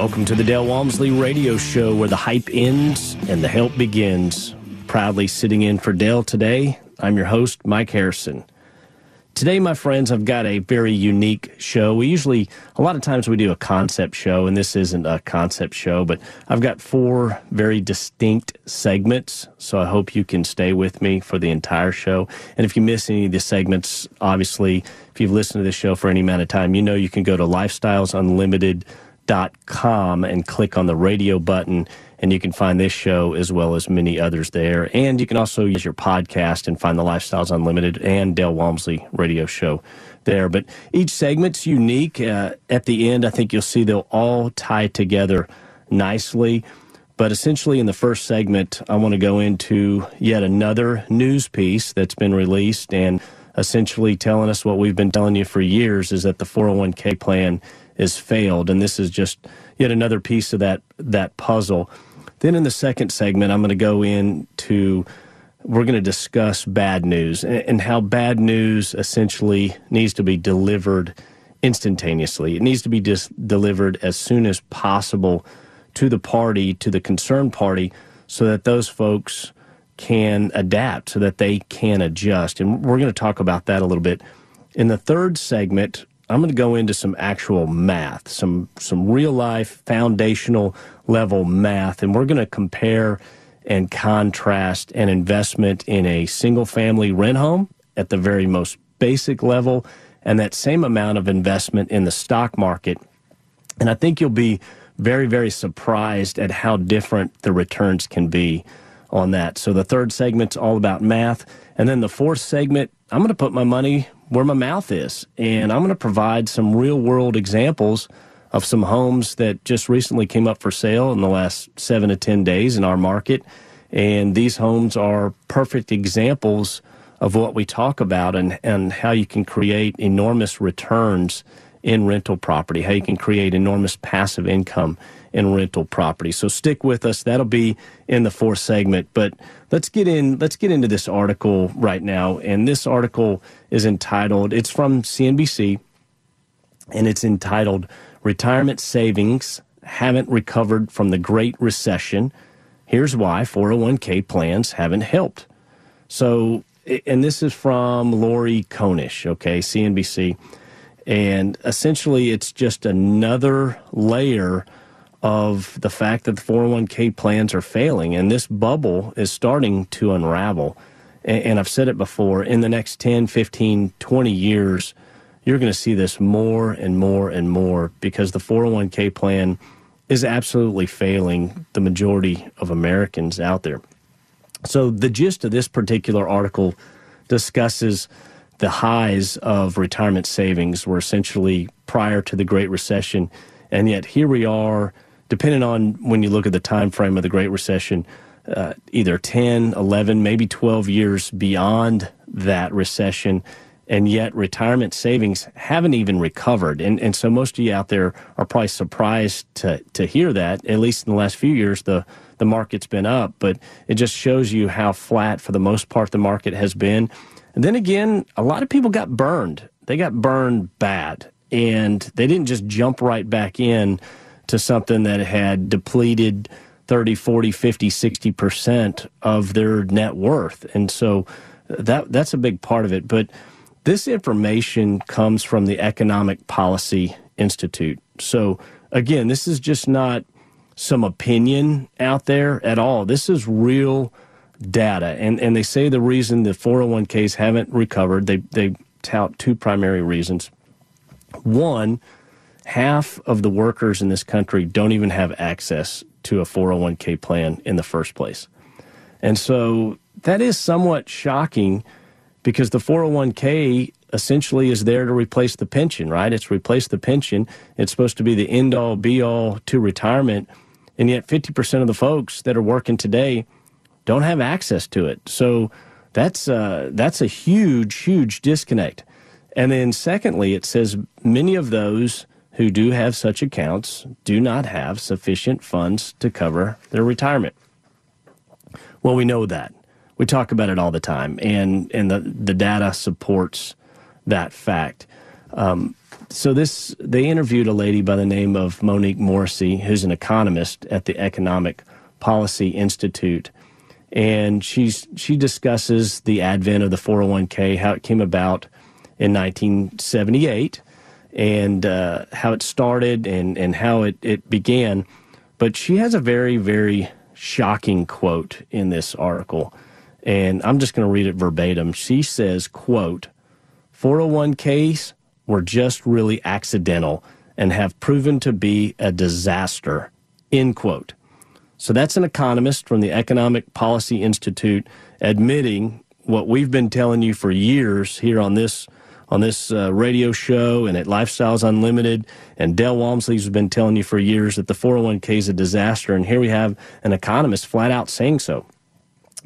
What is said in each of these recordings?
Welcome to the Del Walmsley Radio Show, where the hype ends and the help begins. Proudly sitting in for Del today, I'm your host, Mike Harrison. Today, my friends, I've got a very unique show. We usually, a lot of times, we do a concept show, and this isn't a concept show, but I've got four very distinct segments. So I hope you can stay with me for the entire show. And if you miss any of the segments, obviously, if you've listened to this show for any amount of time, you know you can go to Lifestyles Unlimited com and click on the radio button and you can find this show as well as many others there. And you can also use your podcast and find the Lifestyles Unlimited and Del Walmsley radio show there. But each segment's unique. Uh, at the end, I think you'll see they'll all tie together nicely. But essentially, in the first segment, I want to go into yet another news piece that's been released and essentially telling us what we've been telling you for years is that the 401k plan is failed. And this is just yet another piece of that that puzzle. Then in the second segment, I'm going to go into we're going to discuss bad news and, how bad news essentially needs to be delivered instantaneously. It needs to be dis- delivered as soon as possible to the party, to the concerned party, so that those folks can adapt, so that they can adjust. And we're going to talk about that a little bit. In the third segment, I'm going to go into some actual math, some some real life foundational level math, and we're going to compare and contrast an investment in a single family rent home at the very most basic level and that same amount of investment in the stock market. And I think you'll be very, very surprised at how different the returns can be on that. So the third segment's all about math. And then the fourth segment, I'm going to put my money where my mouth is. And I'm going to provide some real world examples of some homes that just recently came up for sale in the last seven to 10 days in our market. And these homes are perfect examples of what we talk about and, and how you can create enormous returns in rental property, how you can create enormous passive income in rental property. So stick with us. That'll be in the fourth segment. But let's get in let's get into this article right now. And this article is entitled it's from CNBC and it's entitled Retirement Savings Haven't Recovered from the Great Recession. Here's why 401k plans haven't helped. So and this is from Lorie Konish, okay, CNBC. And essentially, it's just another layer of the fact that the 401k plans are failing. And this bubble is starting to unravel. And, and I've said it before in the next 10, 15, 20 years, you're going to see this more and more and more because the 401k plan is absolutely failing the majority of Americans out there. So, the gist of this particular article discusses the highs of retirement savings were essentially prior to the Great Recession. And yet here we are depending on when you look at the time frame of the Great Recession, uh, either 10, 11, maybe 12 years beyond that recession. and yet retirement savings haven't even recovered. And and so most of you out there are probably surprised to to hear that. At least in the last few years, the the market's been up, but it just shows you how flat for the most part the market has been. And then again, a lot of people got burned. They got burned bad, and they didn't just jump right back in to something that had depleted 30, 40, 50, 60% of their net worth. And so that that's a big part of it, but this information comes from the Economic Policy Institute. So, again, this is just not some opinion out there at all. This is real data. And, and they say the reason the 401ks haven't recovered, they, they tout two primary reasons. One, half of the workers in this country don't even have access to a 401k plan in the first place. And so that is somewhat shocking because the 401k essentially is there to replace the pension, right? It's replaced the pension. It's supposed to be the end all be all to retirement. And yet 50% of the folks that are working today don't have access to it. So that's uh, that's a huge, huge disconnect. And then secondly, it says many of those who do have such accounts do not have sufficient funds to cover their retirement. Well, we know that we talk about it all the time, and and the the data supports that fact. Um, so this they interviewed a lady by the name of Monique Morrissey, who's an economist at the Economic Policy Institute, and she's she discusses the advent of the 401k, how it came about in 1978, and uh, how it started and and how it it began. But she has a very very shocking quote in this article and I'm just going to read it verbatim. She says, quote, 401ks were just really accidental and have proven to be a disaster, end quote. So that's an economist from the Economic Policy Institute admitting what we've been telling you for years here on this on this uh, radio show and at Lifestyles Unlimited. And Del Walmsley's been telling you for years that the 401k is a disaster. And here we have an economist flat out saying so.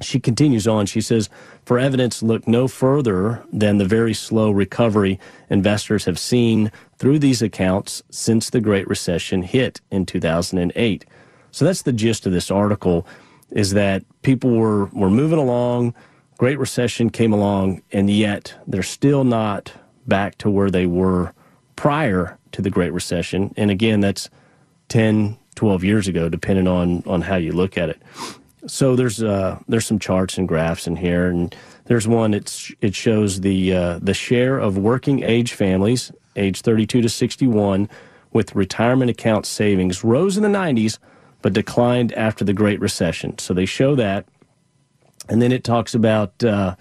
She continues on. She says, for evidence, look no further than the very slow recovery investors have seen through these accounts since the Great Recession hit in 2008. So that's the gist of this article is that people were, were moving along, Great Recession came along, and yet they're still not back to where they were prior to the Great Recession. And again, that's 10, 12 years ago, depending on, on how you look at it. So there's uh, there's some charts and graphs in here, and there's one. It's it shows the uh, the share of working age families, age 32 to 61, with retirement account savings rose in the 90s, but declined after the Great Recession. So they show that, and then it talks about uh,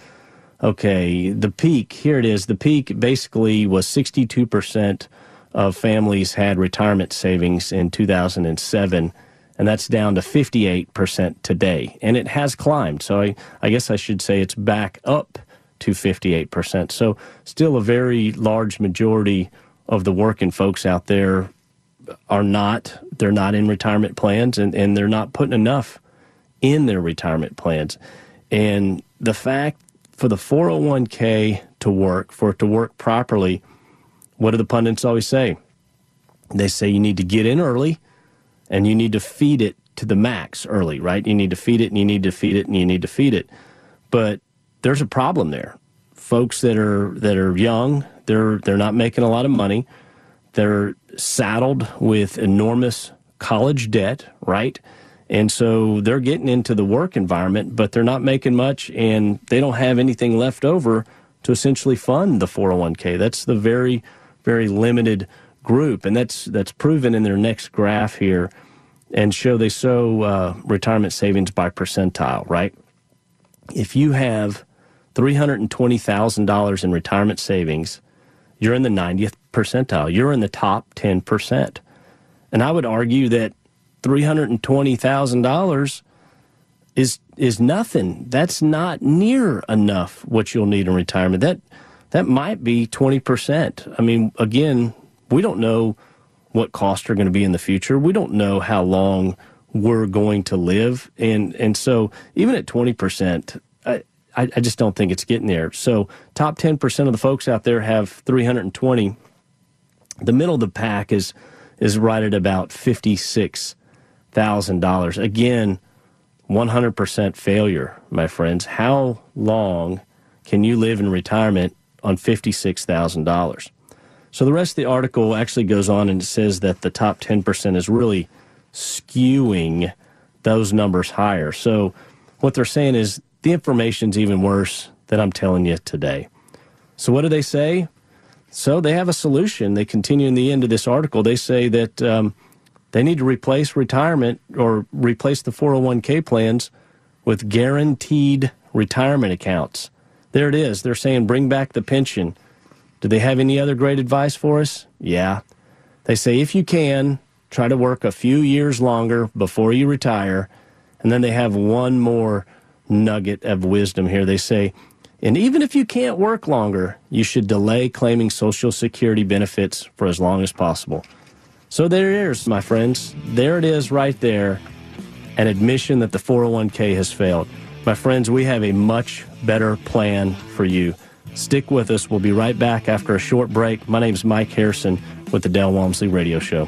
okay, the peak. Here it is. The peak basically was 62 percent of families had retirement savings in 2007 and that's down to 58% today. And it has climbed. So I, I guess I should say it's back up to 58%. So still a very large majority of the working folks out there are not they're not in retirement plans and, and they're not putting enough in their retirement plans. And the fact for the 401k to work, for it to work properly, what do the pundits always say? They say you need to get in early and you need to feed it to the max early, right? You need to feed it and you need to feed it and you need to feed it. But there's a problem there. Folks that are that are young, they're they're not making a lot of money. They're saddled with enormous college debt, right? And so they're getting into the work environment, but they're not making much and they don't have anything left over to essentially fund the 401k. That's the very very limited group, and that's that's proven in their next graph here and show they show uh, retirement savings by percentile, right? If you have $320,000 in retirement savings, you're in the 90th percentile. You're in the top 10%. And I would argue that $320,000 is is nothing. That's not near enough what you'll need in retirement. That that might be 20%. I mean, again, we don't know what costs are going to be in the future. We don't know how long we're going to live, and and so even at twenty percent, I I, just don't think it's getting there. So, top 10% of the folks out there have 320. The middle of the pack is is right at about $56,000. Again, 100% failure, my friends. How long can you live in retirement on $56,000? So the rest of the article actually goes on and says that the top 10% is really skewing those numbers higher. So what they're saying is the information's even worse than I'm telling you today. So what do they say? So they have a solution. They continue in the end of this article. They say that um, they need to replace retirement or replace the 401k plans with guaranteed retirement accounts. There it is. They're saying bring back the pension. Do they have any other great advice for us? Yeah. They say if you can, try to work a few years longer before you retire. And then they have one more nugget of wisdom here. They say and even if you can't work longer, you should delay claiming Social Security benefits for as long as possible. So there it is, my friends. There it is right there an admission that the 401k has failed. My friends, we have a much better plan for you. Stick with us. We'll be right back after a short break. My name is Mike Harrison with the Del Walmsley Radio Show.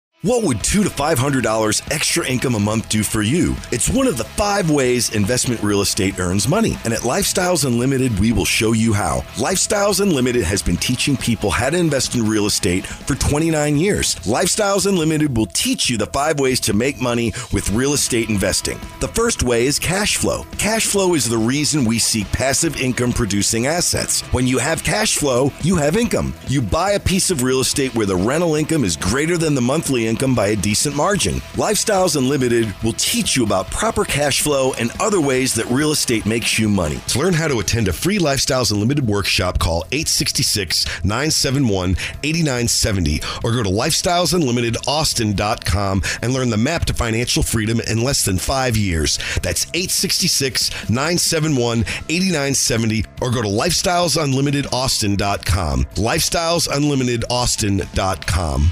What would two to five hundred dollars extra income a month do for you? It's one of the five ways investment real estate earns money. And at Lifestyles Unlimited, we will show you how. Lifestyles Unlimited has been teaching people how to invest in real estate for 29 years. Lifestyles Unlimited will teach you the five ways to make money with real estate investing. The first way is cash flow. Cash flow is the reason we seek passive income producing assets. When you have cash flow, you have income. You buy a piece of real estate where the rental income is greater than the monthly income by a decent margin. Lifestyles Unlimited will teach you about proper cash flow and other ways that real estate makes you money. To learn how to attend a free Lifestyles Unlimited workshop, call 866 971 8970 or go to lifestylesunlimitedaustin.com and learn the map to financial freedom in less than five years. That's 866 971 8970 or go to lifestylesunlimitedaustin.com. Lifestylesunlimitedaustin.com.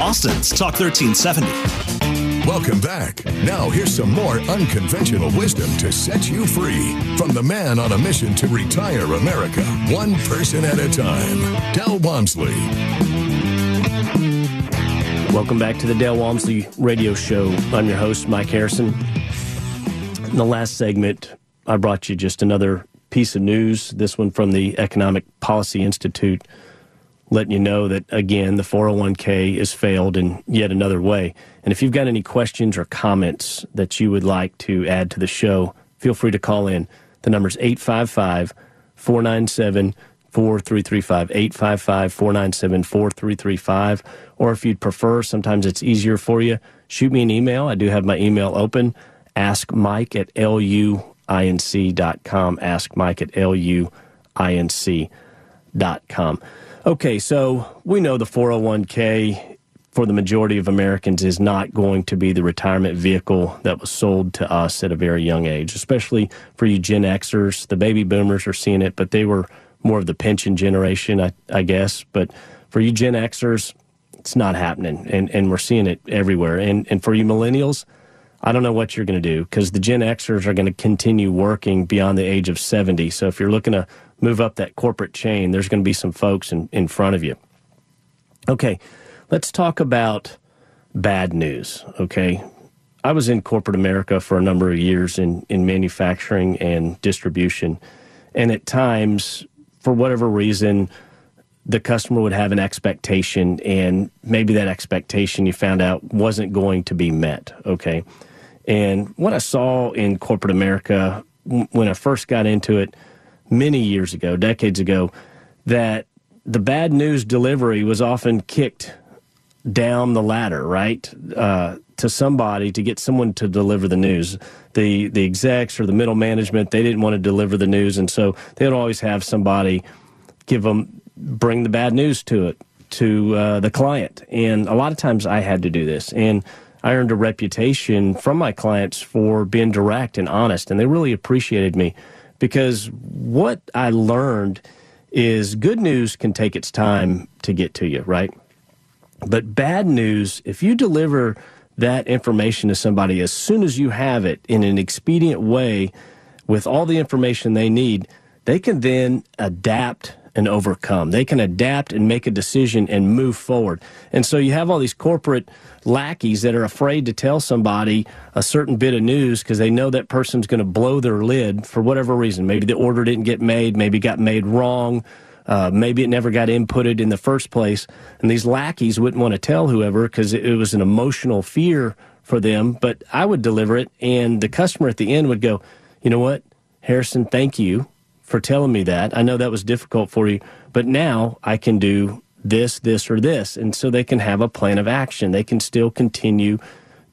Austin's Talk 1370. Welcome back. Now, here's some more unconventional wisdom to set you free from the man on a mission to retire America, one person at a time, Del Walmsley. Welcome back to the Del Walmsley Radio Show. I'm your host, Mike Harrison. In the last segment, I brought you just another piece of news. This one from the Economic Policy Institute, letting you know that again the 401k is failed in yet another way. And if you've got any questions or comments that you would like to add to the show, feel free to call in. The number's 855 497 4335 855 497 4335 or if you'd prefer sometimes it's easier for you shoot me an email i do have my email open ask mike at luinc.com ask mike at luinc.com okay so we know the 401k for the majority of americans is not going to be the retirement vehicle that was sold to us at a very young age especially for you gen xers the baby boomers are seeing it but they were more of the pension generation, I, I guess. But for you Gen Xers, it's not happening, and, and we're seeing it everywhere. And, and for you millennials, I don't know what you're going to do because the Gen Xers are going to continue working beyond the age of 70. So if you're looking to move up that corporate chain, there's going to be some folks in, in front of you. Okay, let's talk about bad news. Okay. I was in corporate America for a number of years in, in manufacturing and distribution. And at times, for whatever reason, the customer would have an expectation, and maybe that expectation you found out wasn't going to be met. Okay. And what I saw in corporate America when I first got into it many years ago, decades ago, that the bad news delivery was often kicked down the ladder, right, uh, to somebody to get someone to deliver the news. The the execs or the middle management they didn't want to deliver the news, and so they'd always have somebody give them bring the bad news to it to uh, the client. And a lot of times I had to do this, and I earned a reputation from my clients for being direct and honest, and they really appreciated me because what I learned is good news can take its time to get to you, right? But bad news, if you deliver that information to somebody as soon as you have it in an expedient way with all the information they need, they can then adapt and overcome. They can adapt and make a decision and move forward. And so you have all these corporate lackeys that are afraid to tell somebody a certain bit of news because they know that person's going to blow their lid for whatever reason. Maybe the order didn't get made, maybe got made wrong. Uh, maybe it never got inputted in the first place. And these lackeys wouldn't want to tell whoever because it, it was an emotional fear for them. But I would deliver it, and the customer at the end would go, You know what, Harrison, thank you for telling me that. I know that was difficult for you, but now I can do this, this, or this. And so they can have a plan of action. They can still continue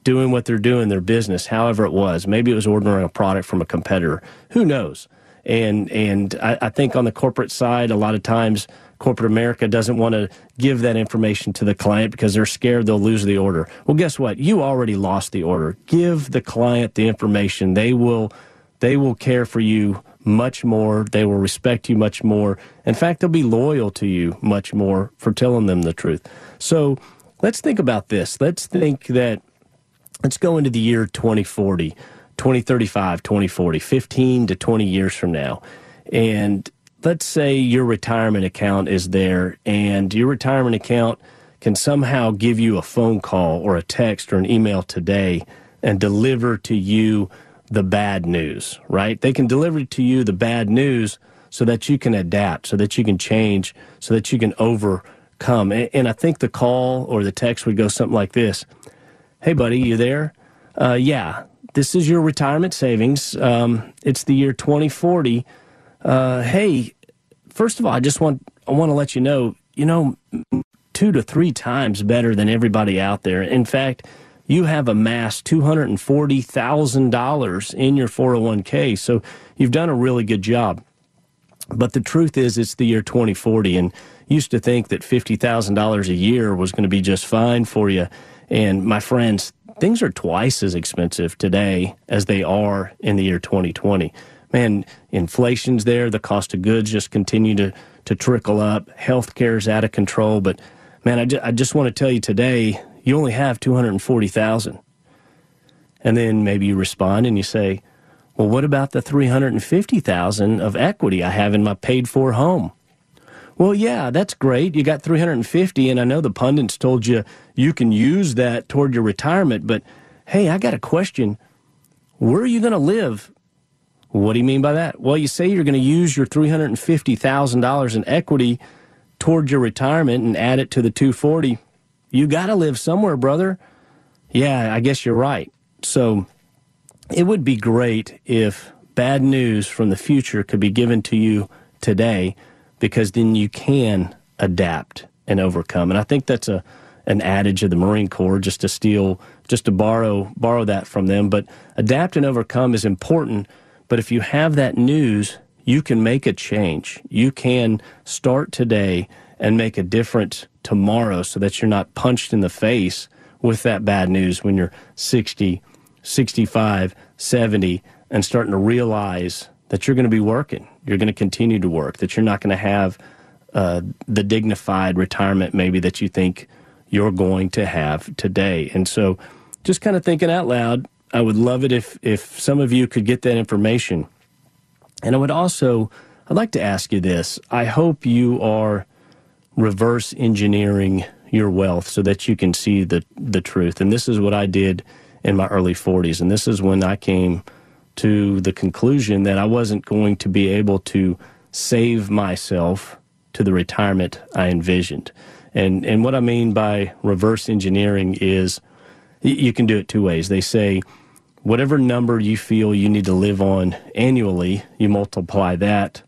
doing what they're doing, their business, however it was. Maybe it was ordering a product from a competitor. Who knows? And and I, I think on the corporate side, a lot of times corporate America doesn't want to give that information to the client because they're scared they'll lose the order. Well, guess what? You already lost the order. Give the client the information. They will they will care for you much more. They will respect you much more. In fact, they'll be loyal to you much more for telling them the truth. So let's think about this. Let's think that let's go into the year 2040. 2035, 2040, 15 to 20 years from now. And let's say your retirement account is there and your retirement account can somehow give you a phone call or a text or an email today and deliver to you the bad news, right? They can deliver to you the bad news so that you can adapt, so that you can change, so that you can overcome. And, I think the call or the text would go something like this Hey, buddy, you there? Uh, yeah, this is your retirement savings. Um, it's the year 2040. Uh, hey, first of all, I just want I want to let you know, you know, two to three times better than everybody out there. In fact, you have amassed $240,000 in your 401k. So you've done a really good job. But the truth is, it's the year 2040, and used to think that $50,000 a year was going to be just fine for you. And my friends, things are twice as expensive today as they are in the year 2020. Man, inflation's there. The cost of goods just continue to, to trickle up. Healthcare is out of control. But man, I, ju- I just want to tell you today, you only have 240,000. And then maybe you respond and you say, well, what about the 350,000 of equity I have in my paid for home? Well, yeah, that's great. You got 350 and I know the pundits told you you can use that toward your retirement, but hey, I got a question. Where are you going to live What do you mean by that? Well, you say you're going to use your $350,000 in equity toward your retirement and add it to the 240. You got to live somewhere, brother. Yeah, I guess you're right. So it would be great if bad news from the future could be given to you today because then you can adapt and overcome. And I think that's a an adage of the Marine Corps just to steal just to borrow borrow that from them, but adapt and overcome is important, but if you have that news, you can make a change. You can start today and make a difference tomorrow so that you're not punched in the face with that bad news when you're 60, 65, 70 and starting to realize that you're going to be working. You're going to continue to work, that you're not going to have uh, the dignified retirement maybe that you think you're going to have today. And so, just kind of thinking out loud, I would love it if if some of you could get that information. And I would also, I'd like to ask you this. I hope you are reverse engineering your wealth so that you can see the the truth. And this is what I did in my early 40s, and this is when I came to the conclusion that I wasn't going to be able to save myself to the retirement I envisioned. And and what I mean by reverse engineering is you can do it two ways. They say whatever number you feel you need to live on annually, you multiply that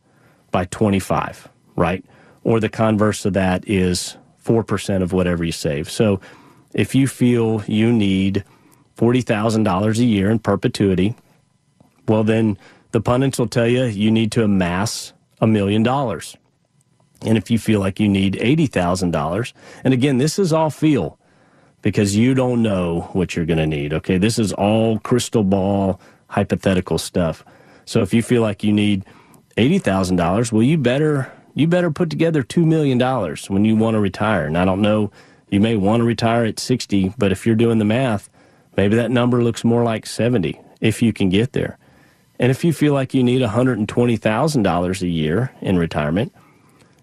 by 25, right? Or the converse of that is 4% of whatever you save. So if you feel you need $40,000 a year in perpetuity, well, then the pundits will tell you you need to amass a million dollars. And if you feel like you need $80,000, and again, this is all feel because you don't know what you're going to need. Okay. This is all crystal ball, hypothetical stuff. So if you feel like you need $80,000, well, you better, you better put together $2 million when you want to retire. And I don't know, you may want to retire at 60, but if you're doing the math, maybe that number looks more like 70 if you can get there. And if you feel like you need $120,000 a year in retirement,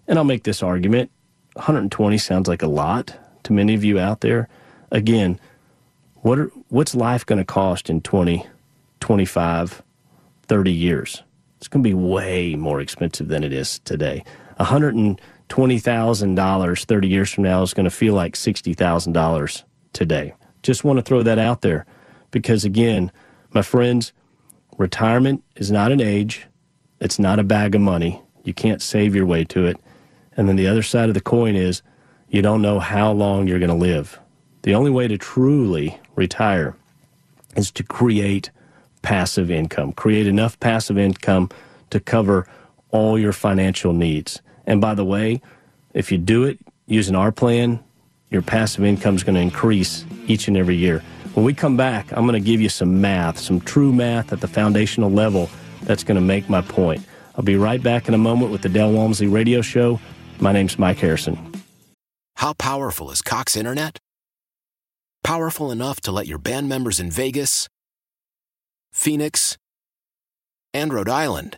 and I'll make this argument 120 sounds like a lot to many of you out there. Again, what are, what's life going to cost in 20, 25, 30 years? It's going to be way more expensive than it is today. $120,000 30 years from now is going to feel like $60,000 today. Just want to throw that out there because, again, my friends, retirement is not an age, it's not a bag of money. You can't save your way to it. And then the other side of the coin is you don't know how long you're going to live. The only way to truly retire is to create passive income, create enough passive income to cover all your financial needs. And by the way, if you do it using our plan, your passive income is going to increase each and every year. When we come back, I'm going to give you some math, some true math at the foundational level that's going to make my point. I'll be right back in a moment with the Del Walmsley Radio Show. My name's Mike Harrison. How powerful is Cox Internet? Powerful enough to let your band members in Vegas, Phoenix, and Rhode Island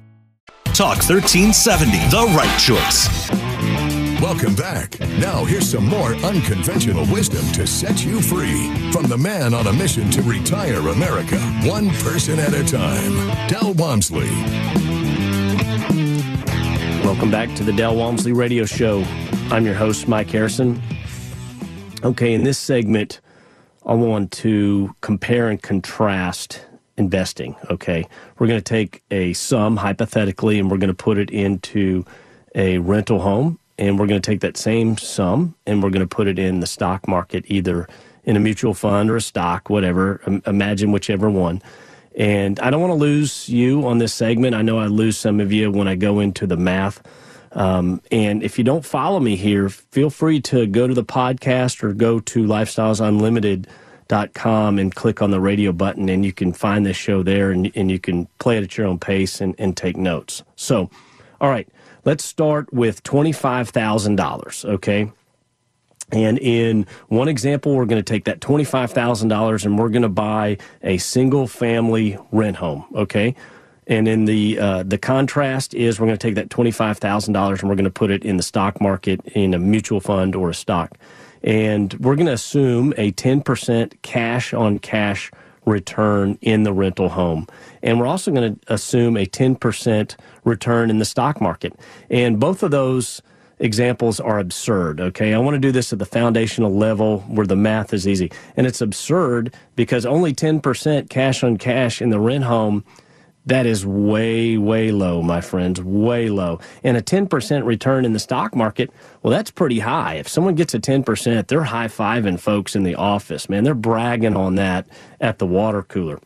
Talk 1370, the right choice. Welcome back. Now, here's some more unconventional wisdom to set you free from the man on a mission to retire America, one person at a time, Del Walmsley. Welcome back to the Del Walmsley Radio Show. I'm your host, Mike Harrison. Okay, in this segment, I want to compare and contrast investing. Okay, we're going to take a sum hypothetically and we're going to put it into a rental home, and we're going to take that same sum and we're going to put it in the stock market, either in a mutual fund or a stock, whatever. Imagine whichever one. And I don't want to lose you on this segment. I know I lose some of you when I go into the math. Um, and if you don't follow me here, feel free to go to the podcast or go to lifestylesunlimited.com and click on the radio button, and you can find this show there and, and you can play it at your own pace and, and take notes. So, all right, let's start with $25,000, okay? And in one example, we're going to take that $25,000 and we're going to buy a single family rent home, okay? And in the uh, the contrast is we're going to take that twenty five thousand dollars and we're going to put it in the stock market in a mutual fund or a stock, and we're going to assume a ten percent cash on cash return in the rental home, and we're also going to assume a ten percent return in the stock market, and both of those examples are absurd. Okay. I want to do this at the foundational level where the math is easy. And it's absurd because only 10% cash on cash in the rent home that is way, way low, my friends, way low. And a 10% return in the stock market, well, that's pretty high. If someone gets a 10%, they're high fiving folks in the office, man. They're bragging on that at the water cooler.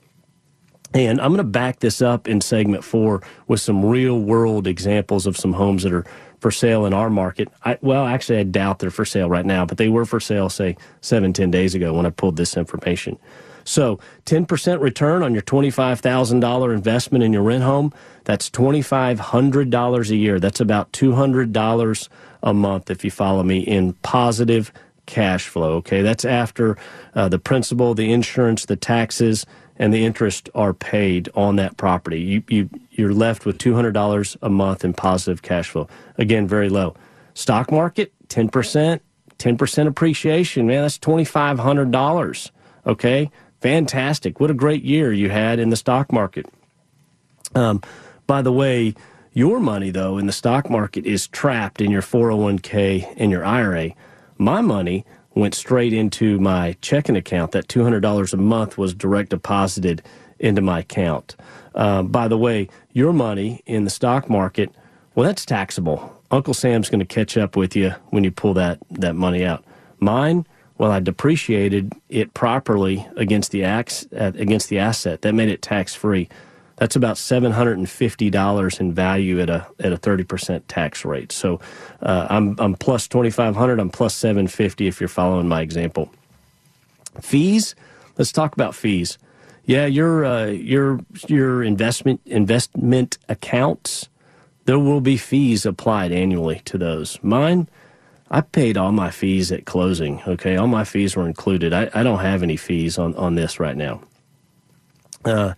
And I'm going to back this up in segment four with some real world examples of some homes that are for sale in our market. I, well, actually, I doubt they're for sale right now, but they were for sale, say, seven, ten days ago when I pulled this information. So 10% return on your $25,000 investment in your rent home, that's $2,500 a year. That's about $200 a month if you follow me in positive cash flow. Okay, that's after uh, the principal, the insurance, the taxes, and the interest are paid on that property. You, you, you're left with $200 a month in positive cash flow. Again, very low. Stock market, 10%, 10% appreciation. Man, that's $2,500. Okay, fantastic. What a great year you had in the stock market. Um, by the way, your money, though, in the stock market is trapped in your 401k and your IRA. My money went straight into my checking account. That $200 a month was direct deposited into my account. Uh, by the way, your money in the stock market, well, that's taxable. Uncle Sam's going to catch up with you when you pull that, that money out. Mine, well, I depreciated it properly against the ax, uh, against the asset. That made it tax free. That's about seven hundred and fifty dollars in value at a at a thirty percent tax rate. So uh, I'm I'm plus twenty five hundred. I'm plus seven fifty if you're following my example. Fees. Let's talk about fees. Yeah, your uh, your your investment investment accounts. There will be fees applied annually to those. Mine I paid all my fees at closing. Okay, all my fees were included. I, I don't have any fees on, on this right now. Uh,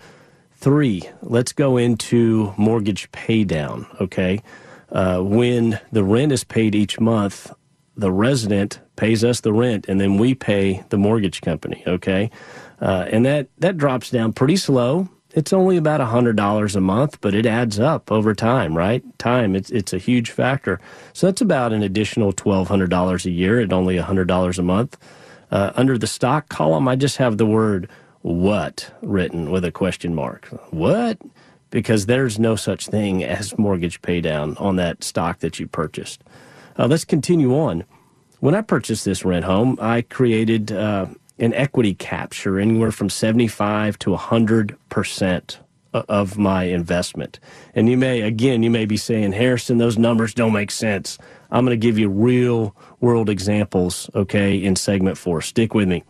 three, let's go into mortgage pay down. Okay, uh, when the rent is paid each month, the resident pays us the rent, and then we pay the mortgage company. Okay, uh, and that that drops down pretty slow it's only about $100 a month, but it adds up over time, right? Time, it's, it's a huge factor. So that's about an additional $1,200 a year at only $100 a month. Uh, under the stock column, I just have the word what written with a question mark. What? Because there's no such thing as mortgage paydown on that stock that you purchased. Uh, let's continue on. When I purchased this rent home, I created uh, an equity capture anywhere from 75 to 100% of my investment. And you may, again, you may be saying, Harrison, those numbers don't make sense. I'm going to give you real world examples, okay, in segment four. Stick with me.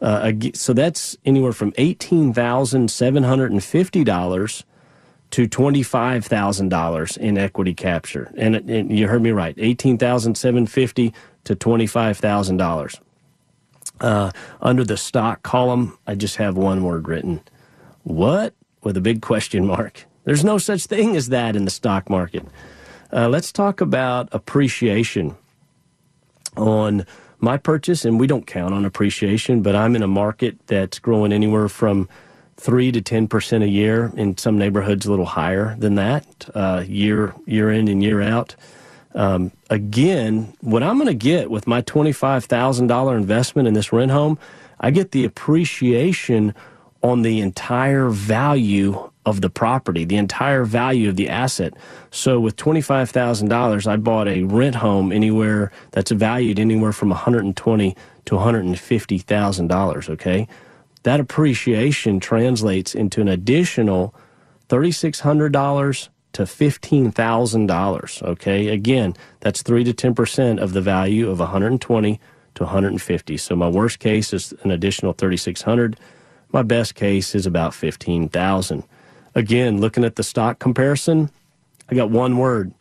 Uh, so that's anywhere from $18,750 to $25,000 in equity capture. And, and you heard me right, 18,750 to $25,000. Uh, under the stock column, I just have one word written. What? With a big question mark. There's no such thing as that in the stock market. Uh, let's talk about appreciation on my purchase, and we don't count on appreciation, but I'm in a market that's growing anywhere from three to ten percent a year. In some neighborhoods, a little higher than that, uh, year year in and year out. Um, again, what I'm going to get with my $25,000 investment in this rent home, I get the appreciation on the entire value of the property, the entire value of the asset. So with $25,000, I bought a rent home anywhere that's valued anywhere from 120 to $150,000, okay? That appreciation translates into an additional $3,600 to $15,000, okay? Again, that's 3 to 10% of the value of 120 to 150. So my worst case is an additional 3600. My best case is about 15,000. Again, looking at the stock comparison, I got one word.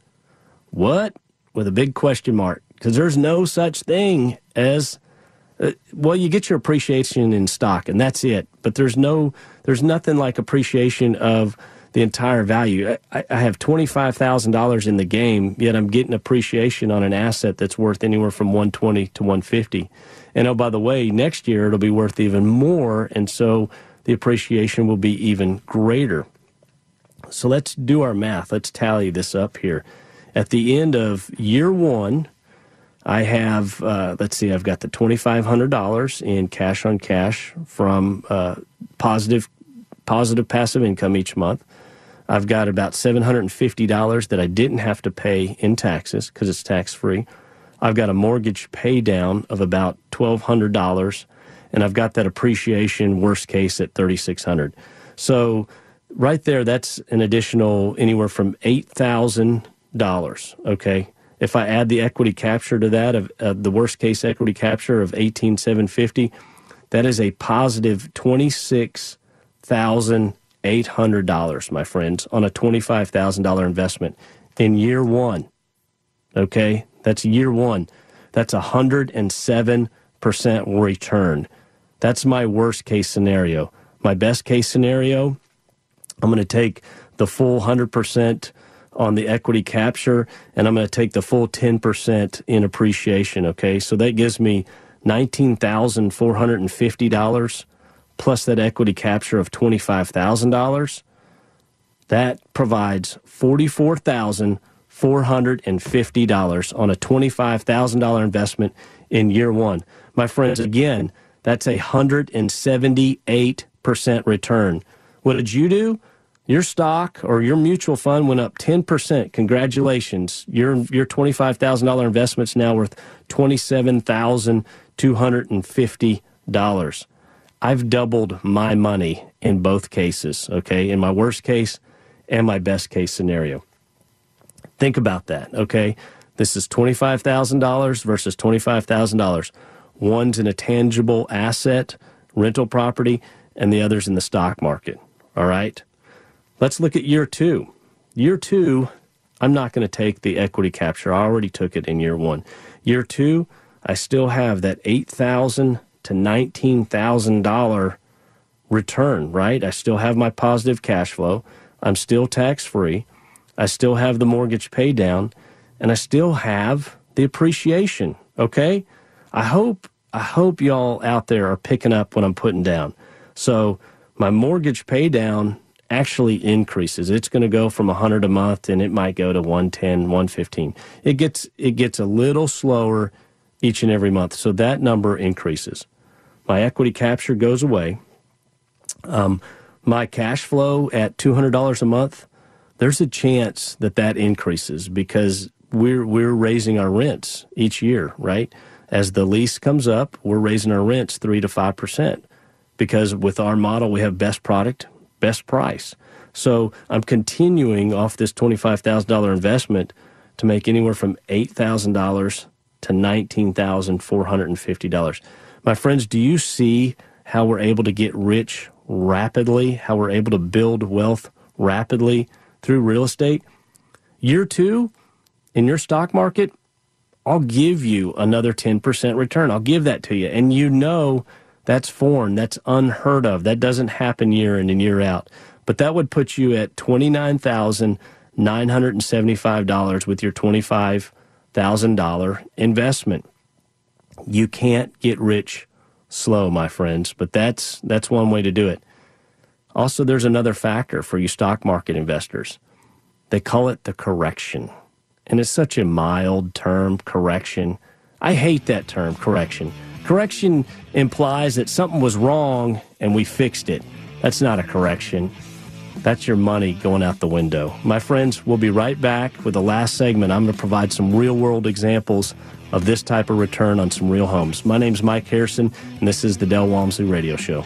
What? With a big question mark because there's no such thing as uh, well you get your appreciation in stock and that's it but there's no there's nothing like appreciation of the entire value. I, I have $25000 in the game yet i'm getting appreciation on an asset that's worth anywhere from 120 to 150 and oh by the way next year it'll be worth even more and so the appreciation will be even greater. So let's do our math. Let's tally this up here. At the end of year one I have, uh, let's see, I've got the $2,500 in cash on cash from uh, positive, positive passive income each month. I've got about $750 that I didn't have to pay in taxes because it's tax free. I've got a mortgage pay down of about $1,200, and I've got that appreciation worst case at 3600 So, right there, that's an additional anywhere from $8,000, okay? If I add the equity capture to that of uh, the worst case equity capture of 18750, that is a positive $26,800, my friends, on a $25,000 investment in year 1. Okay? That's year 1. That's a 107% return. That's my worst case scenario. My best case scenario, I'm going to take the full 100% on the equity capture, and I'm going to take the full 10% in appreciation. Okay, so that gives me $19,450 plus that equity capture of $25,000. That provides $44,450 on a $25,000 investment in year one. My friends, again, that's a 178% return. What did you do? your stock or your mutual fund went up 10%. Congratulations. Your your $25,000 investment's now worth $27,250. I've doubled my money in both cases, okay? In my worst case and my best case scenario. Think about that, okay? This is $25,000 versus $25,000. One's in a tangible asset, rental property, and the other's in the stock market, all right? Let's look at year two. Year two, I'm not going to take the equity capture. I already took it in year one. Year two, I still have that eight thousand to nineteen thousand dollar return. Right? I still have my positive cash flow. I'm still tax free. I still have the mortgage pay down, and I still have the appreciation. Okay. I hope I hope y'all out there are picking up what I'm putting down. So my mortgage pay down actually increases. It's going to go from 100 a month and it might go to 110, 115. It gets it gets a little slower each and every month. So that number increases. My equity capture goes away. Um, my cash flow at $200 a month, there's a chance that that increases because we're we're raising our rents each year, right? As the lease comes up, we're raising our rents 3 to 5% because with our model we have best product, best price. So I'm continuing off this $25,000 investment to make anywhere from $8,000 to $19,450. My friends, do you see how we're able to get rich rapidly, how we're able to build wealth rapidly through real estate? Year two, in your stock market, I'll give you another 10% return. I'll give that to you. And you know that's foreign. That's unheard of. That doesn't happen year in and year out. But that would put you at $29,975 with your $25,000 investment. You can't get rich slow, my friends, but that's that's one way to do it. Also, there's another factor for you stock market investors. They call it the correction. And it's such a mild term, correction. I hate that term, correction Correction implies that something was wrong and we fixed it. That's not a correction. That's your money going out the window. My friends, we'll be right back with the last segment. I'm going to provide some real world examples of this type of return on some real homes. My name's Mike Harrison, and this is the Del Walmsley Radio Show.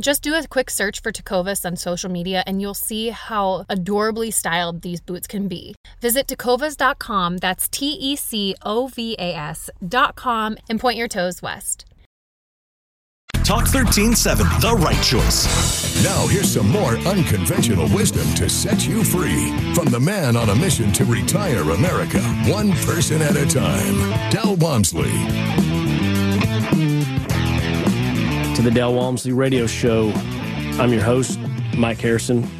Just do a quick search for Tecovas on social media and you'll see how adorably styled these boots can be. Visit tecovas.com, that's T E C O V A S.com, and point your toes west. Talk 1370, the right choice. Now, here's some more unconventional wisdom to set you free from the man on a mission to retire America, one person at a time. Del Walmsley to the Del Walmsley Radio Show. I'm your host, Mike Harrison. In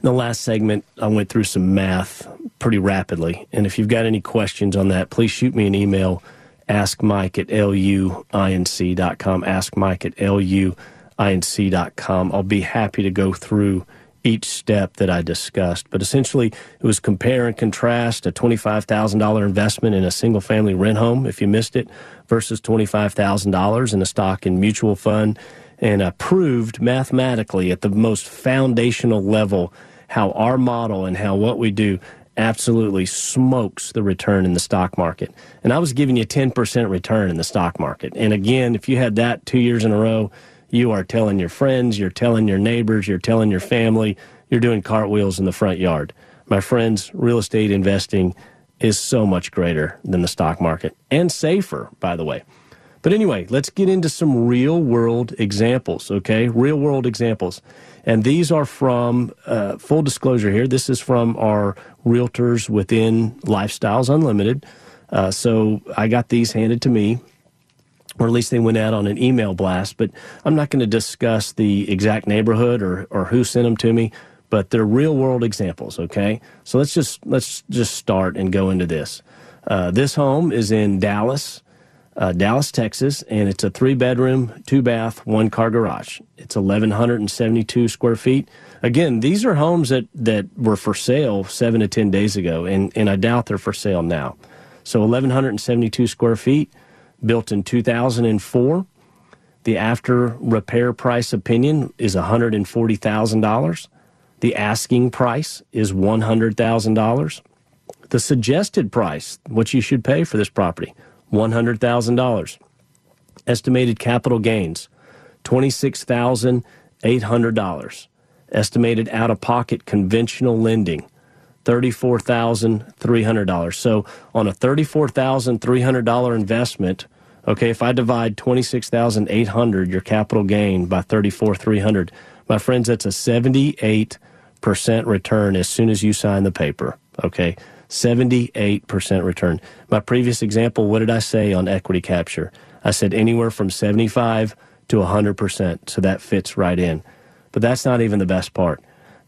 the last segment, I went through some math pretty rapidly. And if you've got any questions on that, please shoot me an email. Ask Mike at luinc.com. Ask Mike at luinc.com. I'll be happy to go through each step that I discussed. But essentially, it was compare and contrast a $25,000 investment in a single family rent home, if you missed it, versus $25,000 in a stock and mutual fund, and uh, proved mathematically at the most foundational level how our model and how what we do absolutely smokes the return in the stock market. And I was giving you 10% return in the stock market. And again, if you had that two years in a row, you are telling your friends, you're telling your neighbors, you're telling your family, you're doing cartwheels in the front yard. My friends, real estate investing is so much greater than the stock market and safer, by the way. But anyway, let's get into some real world examples, okay? Real world examples. And these are from, uh, full disclosure here, this is from our realtors within Lifestyles Unlimited. Uh, so I got these handed to me or at least they went out on an email blast. But I'm not going to discuss the exact neighborhood or, or who sent them to me, but they're real world examples. Okay, so let's just let's just start and go into this. Uh, this home is in Dallas. uh, Dallas, Texas, and it's a three bedroom, two bath, one car garage. It's 1,172 square feet. Again, these are homes that, that were for sale seven to 10 days ago, and, and I doubt they're for sale now. So 1,172 square feet, built in 2004. The after repair price opinion is $140,000. The asking price is $100,000. The suggested price, what you should pay for this property, $100,000. Estimated capital gains, $26,800. Estimated out of pocket conventional lending, $34,300. So on a $34,300 investment, okay, if I divide 26,800 your capital gain by 34,300, my friends, that's a 78% return as soon as you sign the paper, okay? 78% return. My previous example, what did I say on equity capture? I said anywhere from 75 to 100%. So that fits right in. But that's not even the best part.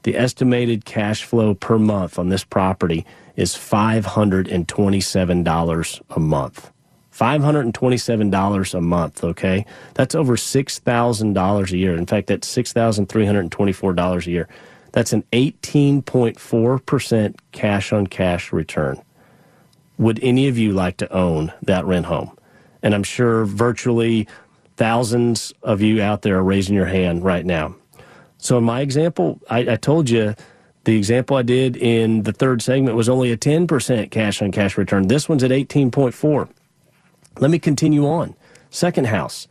The estimated cash flow per month on this property is $527 a month. $527 a month, okay? That's over $6,000 a year. In fact, that's $6,324 a year. That's an 18.4% cash on cash return. Would any of you like to own that rent home? And I'm sure virtually thousands of you out there are raising your hand right now. So, in my example, I, I told you the example I did in the third segment was only a 10% cash on cash return. This one's at 18.4. Let me continue on. Second house,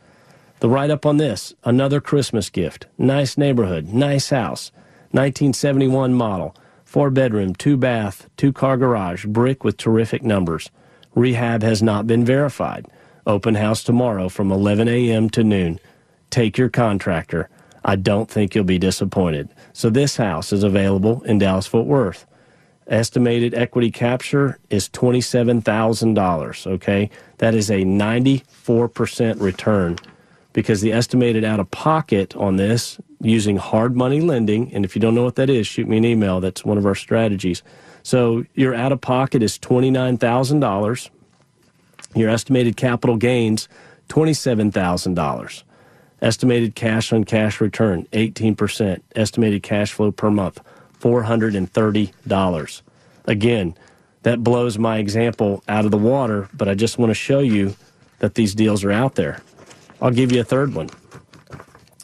the write up on this, another Christmas gift. Nice neighborhood, nice house. 1971 model, four bedroom, two bath, two car garage, brick with terrific numbers. Rehab has not been verified. Open house tomorrow from 11 a.m. to noon. Take your contractor. I don't think you'll be disappointed. So this house is available in Dallas Fort Worth. Estimated equity capture is $27,000, okay? That is a 94% return because the estimated out of pocket on this using hard money lending, and if you don't know what that is, shoot me an email. That's one of our strategies. So your out of pocket is $29,000. Your estimated capital gains, $27,000. Estimated cash on cash return, 18%. Estimated cash flow per month, $430. Again, that blows my example out of the water, but I just want to show you that these deals are out there. I'll give you a third one.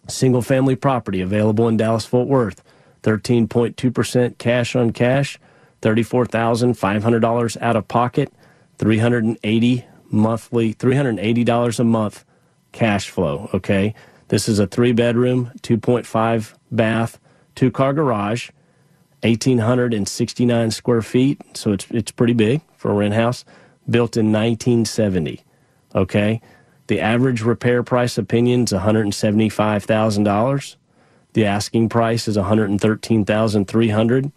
Single family property available in Dallas Fort Worth. 13.2% cash on cash, $34,500 out of pocket, 380 monthly, $380 a month cash flow, okay? This is a 3 bedroom, 2.5 bath, two car garage, 1869 square feet, so it's it's pretty big for a rent house, built in 1970, okay? The average repair price opinion is $175,000. The asking price is 113,300.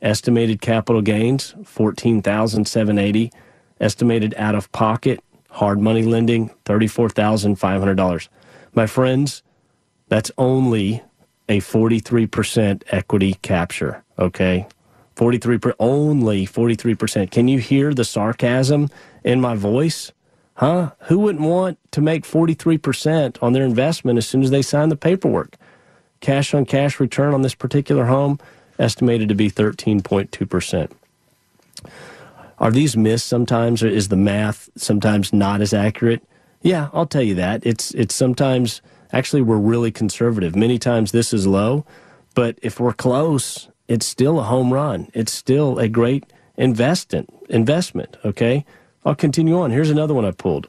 Estimated capital gains 14,780. Estimated out of pocket hard money lending $34,500. My friends, that's only a 43% equity capture, okay? 43 only 43%. Can you hear the sarcasm in my voice? Huh? Who wouldn't want to make 43% on their investment as soon as they sign the paperwork? Cash on cash return on this particular home estimated to be 13.2%. Are these missed sometimes or is the math sometimes not as accurate? Yeah, I'll tell you that. It's it's sometimes actually we're really conservative. Many times this is low, but if we're close, it's still a home run. It's still a great investment investment, okay? I'll continue on. Here's another one I pulled.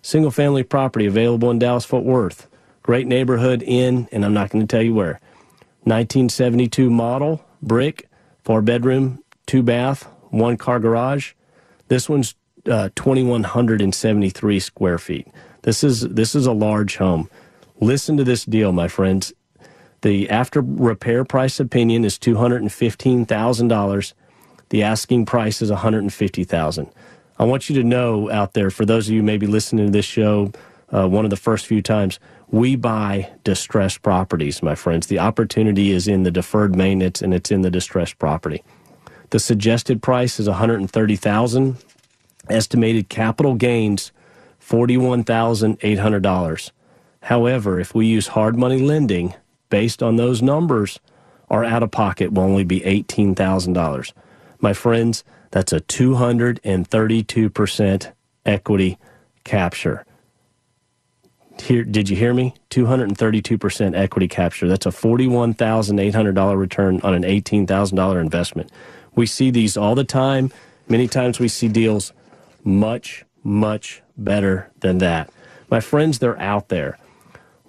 Single family property available in Dallas Fort Worth. Great neighborhood in, and I'm not going to tell you where. 1972 model, brick, four bedroom, two bath, one car garage. This one's uh, 2,173 square feet. This is this is a large home. Listen to this deal, my friends. The after repair price opinion is two hundred and fifteen thousand dollars. The asking price is one hundred and fifty thousand. I want you to know out there, for those of you maybe listening to this show uh, one of the first few times, we buy distressed properties, my friends. The opportunity is in the deferred maintenance and it's in the distressed property. The suggested price is 130,000. Estimated capital gains $41,800. However, if we use hard money lending based on those numbers, our out of pocket will only be $18,000. My friends, that's a 232% equity capture. Here, did you hear me? 232% equity capture. That's a $41,800 return on an $18,000 investment. We see these all the time. Many times we see deals much, much better than that. My friends, they're out there.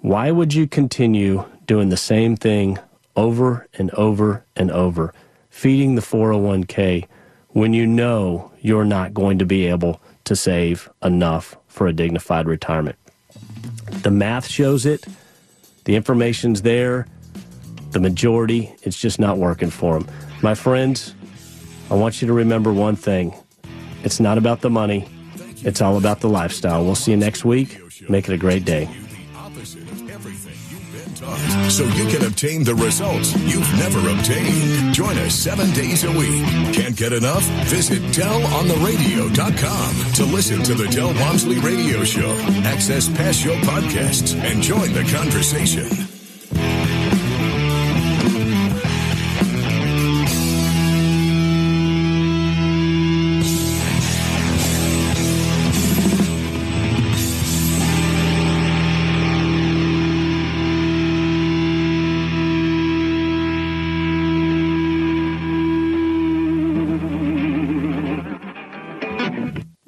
Why would you continue doing the same thing over and over and over, feeding the 401k when you know you're not going to be able to save enough for a dignified retirement? The math shows it, the information's there. The majority, it's just not working for them. My friends, I want you to remember one thing it's not about the money, it's all about the lifestyle. We'll see you next week. Make it a great day. So you can obtain the results you've never obtained. Join us seven days a week. Can't get enough? Visit DelOnTheRadio.com to listen to the Del Walmsley Radio Show, access past show podcasts, and join the conversation.